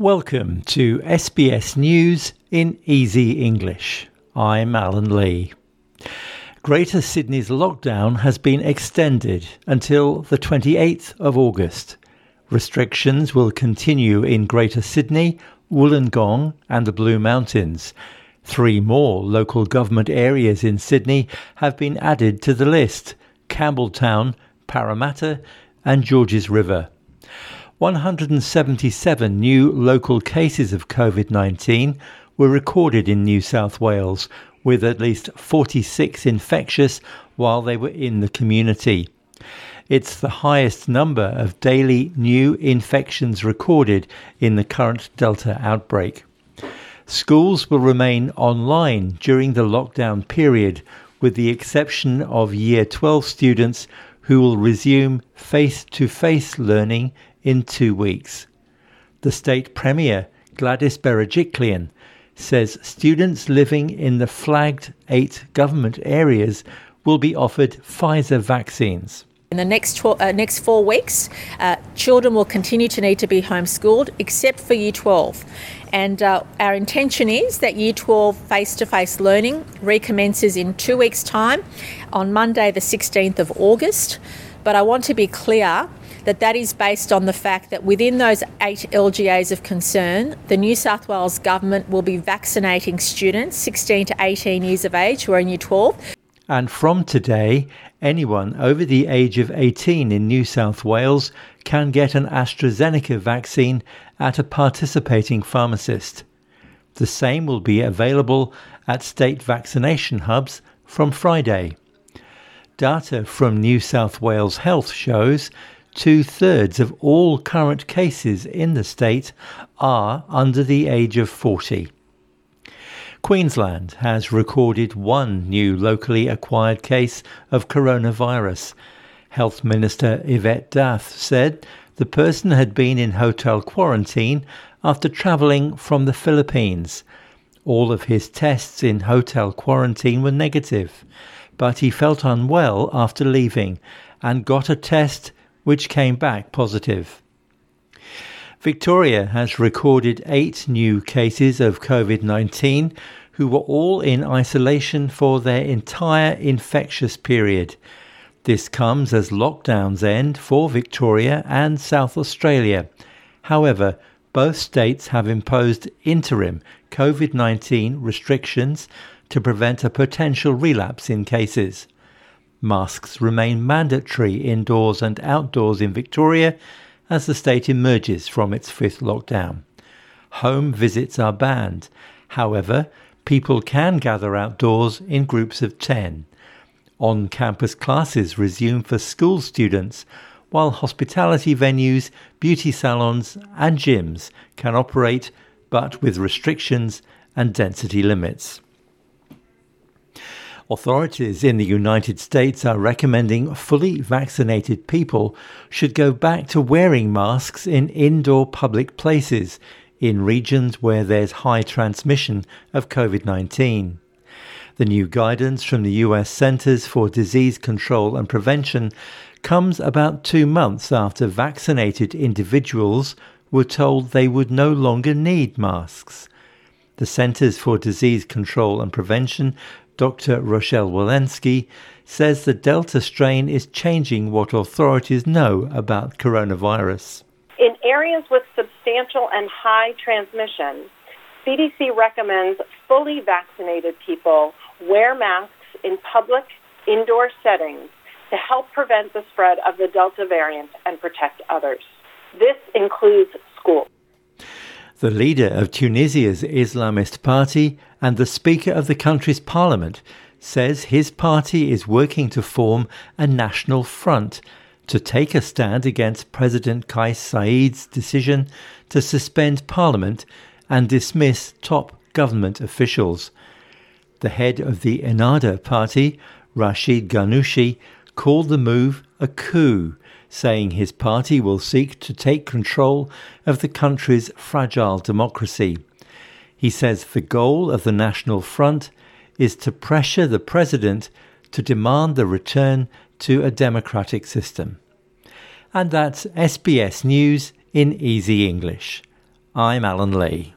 Welcome to SBS News in Easy English. I'm Alan Lee. Greater Sydney's lockdown has been extended until the 28th of August. Restrictions will continue in Greater Sydney, Wollongong, and the Blue Mountains. Three more local government areas in Sydney have been added to the list Campbelltown, Parramatta, and Georges River. 177 new local cases of COVID 19 were recorded in New South Wales, with at least 46 infectious while they were in the community. It's the highest number of daily new infections recorded in the current Delta outbreak. Schools will remain online during the lockdown period, with the exception of Year 12 students who will resume face to face learning in two weeks. The state premier, Gladys Berejiklian, says students living in the flagged eight government areas will be offered Pfizer vaccines. In the next, tw- uh, next four weeks, uh, children will continue to need to be homeschooled except for Year 12. And uh, our intention is that Year 12 face to face learning recommences in two weeks' time on Monday, the 16th of August. But I want to be clear that that is based on the fact that within those eight LGAs of concern, the New South Wales government will be vaccinating students 16 to 18 years of age who are in Year 12. And from today, anyone over the age of 18 in New South Wales can get an AstraZeneca vaccine at a participating pharmacist. The same will be available at state vaccination hubs from Friday. Data from New South Wales Health shows two thirds of all current cases in the state are under the age of 40. Queensland has recorded one new locally acquired case of coronavirus. Health Minister Yvette D'Ath said the person had been in hotel quarantine after travelling from the Philippines. All of his tests in hotel quarantine were negative, but he felt unwell after leaving and got a test which came back positive. Victoria has recorded eight new cases of COVID 19 who were all in isolation for their entire infectious period. This comes as lockdowns end for Victoria and South Australia. However, both states have imposed interim COVID 19 restrictions to prevent a potential relapse in cases. Masks remain mandatory indoors and outdoors in Victoria as the state emerges from its fifth lockdown. Home visits are banned. However, people can gather outdoors in groups of 10. On campus classes resume for school students, while hospitality venues, beauty salons, and gyms can operate but with restrictions and density limits. Authorities in the United States are recommending fully vaccinated people should go back to wearing masks in indoor public places in regions where there's high transmission of COVID 19. The new guidance from the US Centers for Disease Control and Prevention comes about two months after vaccinated individuals were told they would no longer need masks. The Centers for Disease Control and Prevention Dr. Rochelle Walensky says the Delta strain is changing what authorities know about coronavirus. In areas with substantial and high transmission, CDC recommends fully vaccinated people wear masks in public indoor settings to help prevent the spread of the Delta variant and protect others. This includes schools. The leader of Tunisia's Islamist party and the Speaker of the country's parliament says his party is working to form a national front to take a stand against President Kais Saied's decision to suspend parliament and dismiss top government officials. The head of the Ennahda party, Rashid Ghannouchi, called the move a coup saying his party will seek to take control of the country's fragile democracy. He says the goal of the National Front is to pressure the president to demand the return to a democratic system. And that's SBS News in easy English. I'm Alan Lee.